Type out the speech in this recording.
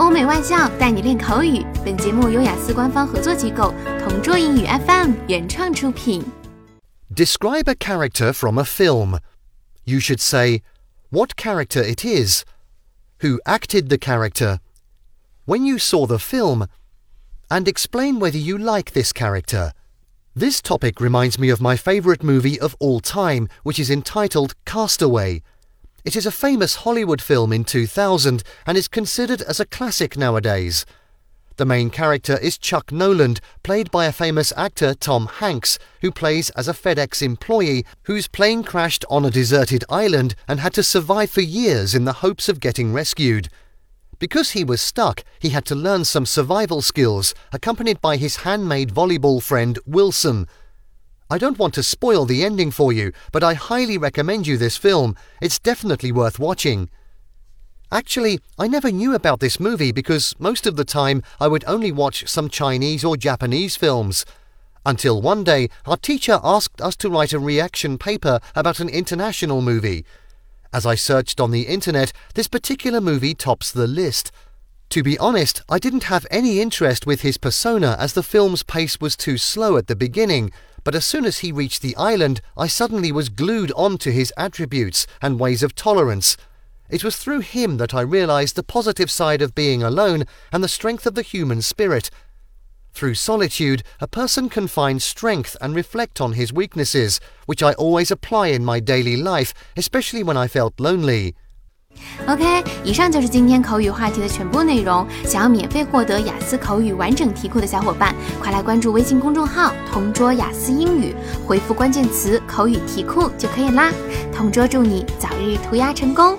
欧美外教带你练口语。本节目由雅思官方合作机构同桌英语 FM 原创出品。Describe a character from a film. You should say what character it is, who acted the character, when you saw the film, and explain whether you like this character. This topic reminds me of my favourite movie of all time, which is entitled Castaway. it is a famous Hollywood film in 2000 and is considered as a classic nowadays. The main character is Chuck Noland, played by a famous actor Tom Hanks, who plays as a FedEx employee whose plane crashed on a deserted island and had to survive for years in the hopes of getting rescued. Because he was stuck, he had to learn some survival skills, accompanied by his handmade volleyball friend Wilson, I don't want to spoil the ending for you, but I highly recommend you this film. It's definitely worth watching. Actually, I never knew about this movie because most of the time I would only watch some Chinese or Japanese films. Until one day, our teacher asked us to write a reaction paper about an international movie. As I searched on the internet, this particular movie tops the list. To be honest, I didn't have any interest with his persona as the film's pace was too slow at the beginning, but as soon as he reached the island, I suddenly was glued on to his attributes and ways of tolerance. It was through him that I realized the positive side of being alone and the strength of the human spirit. Through solitude, a person can find strength and reflect on his weaknesses, which I always apply in my daily life, especially when I felt lonely. OK，以上就是今天口语话题的全部内容。想要免费获得雅思口语完整题库的小伙伴，快来关注微信公众号“同桌雅思英语”，回复关键词“口语题库”就可以啦。同桌祝你早日涂鸦成功！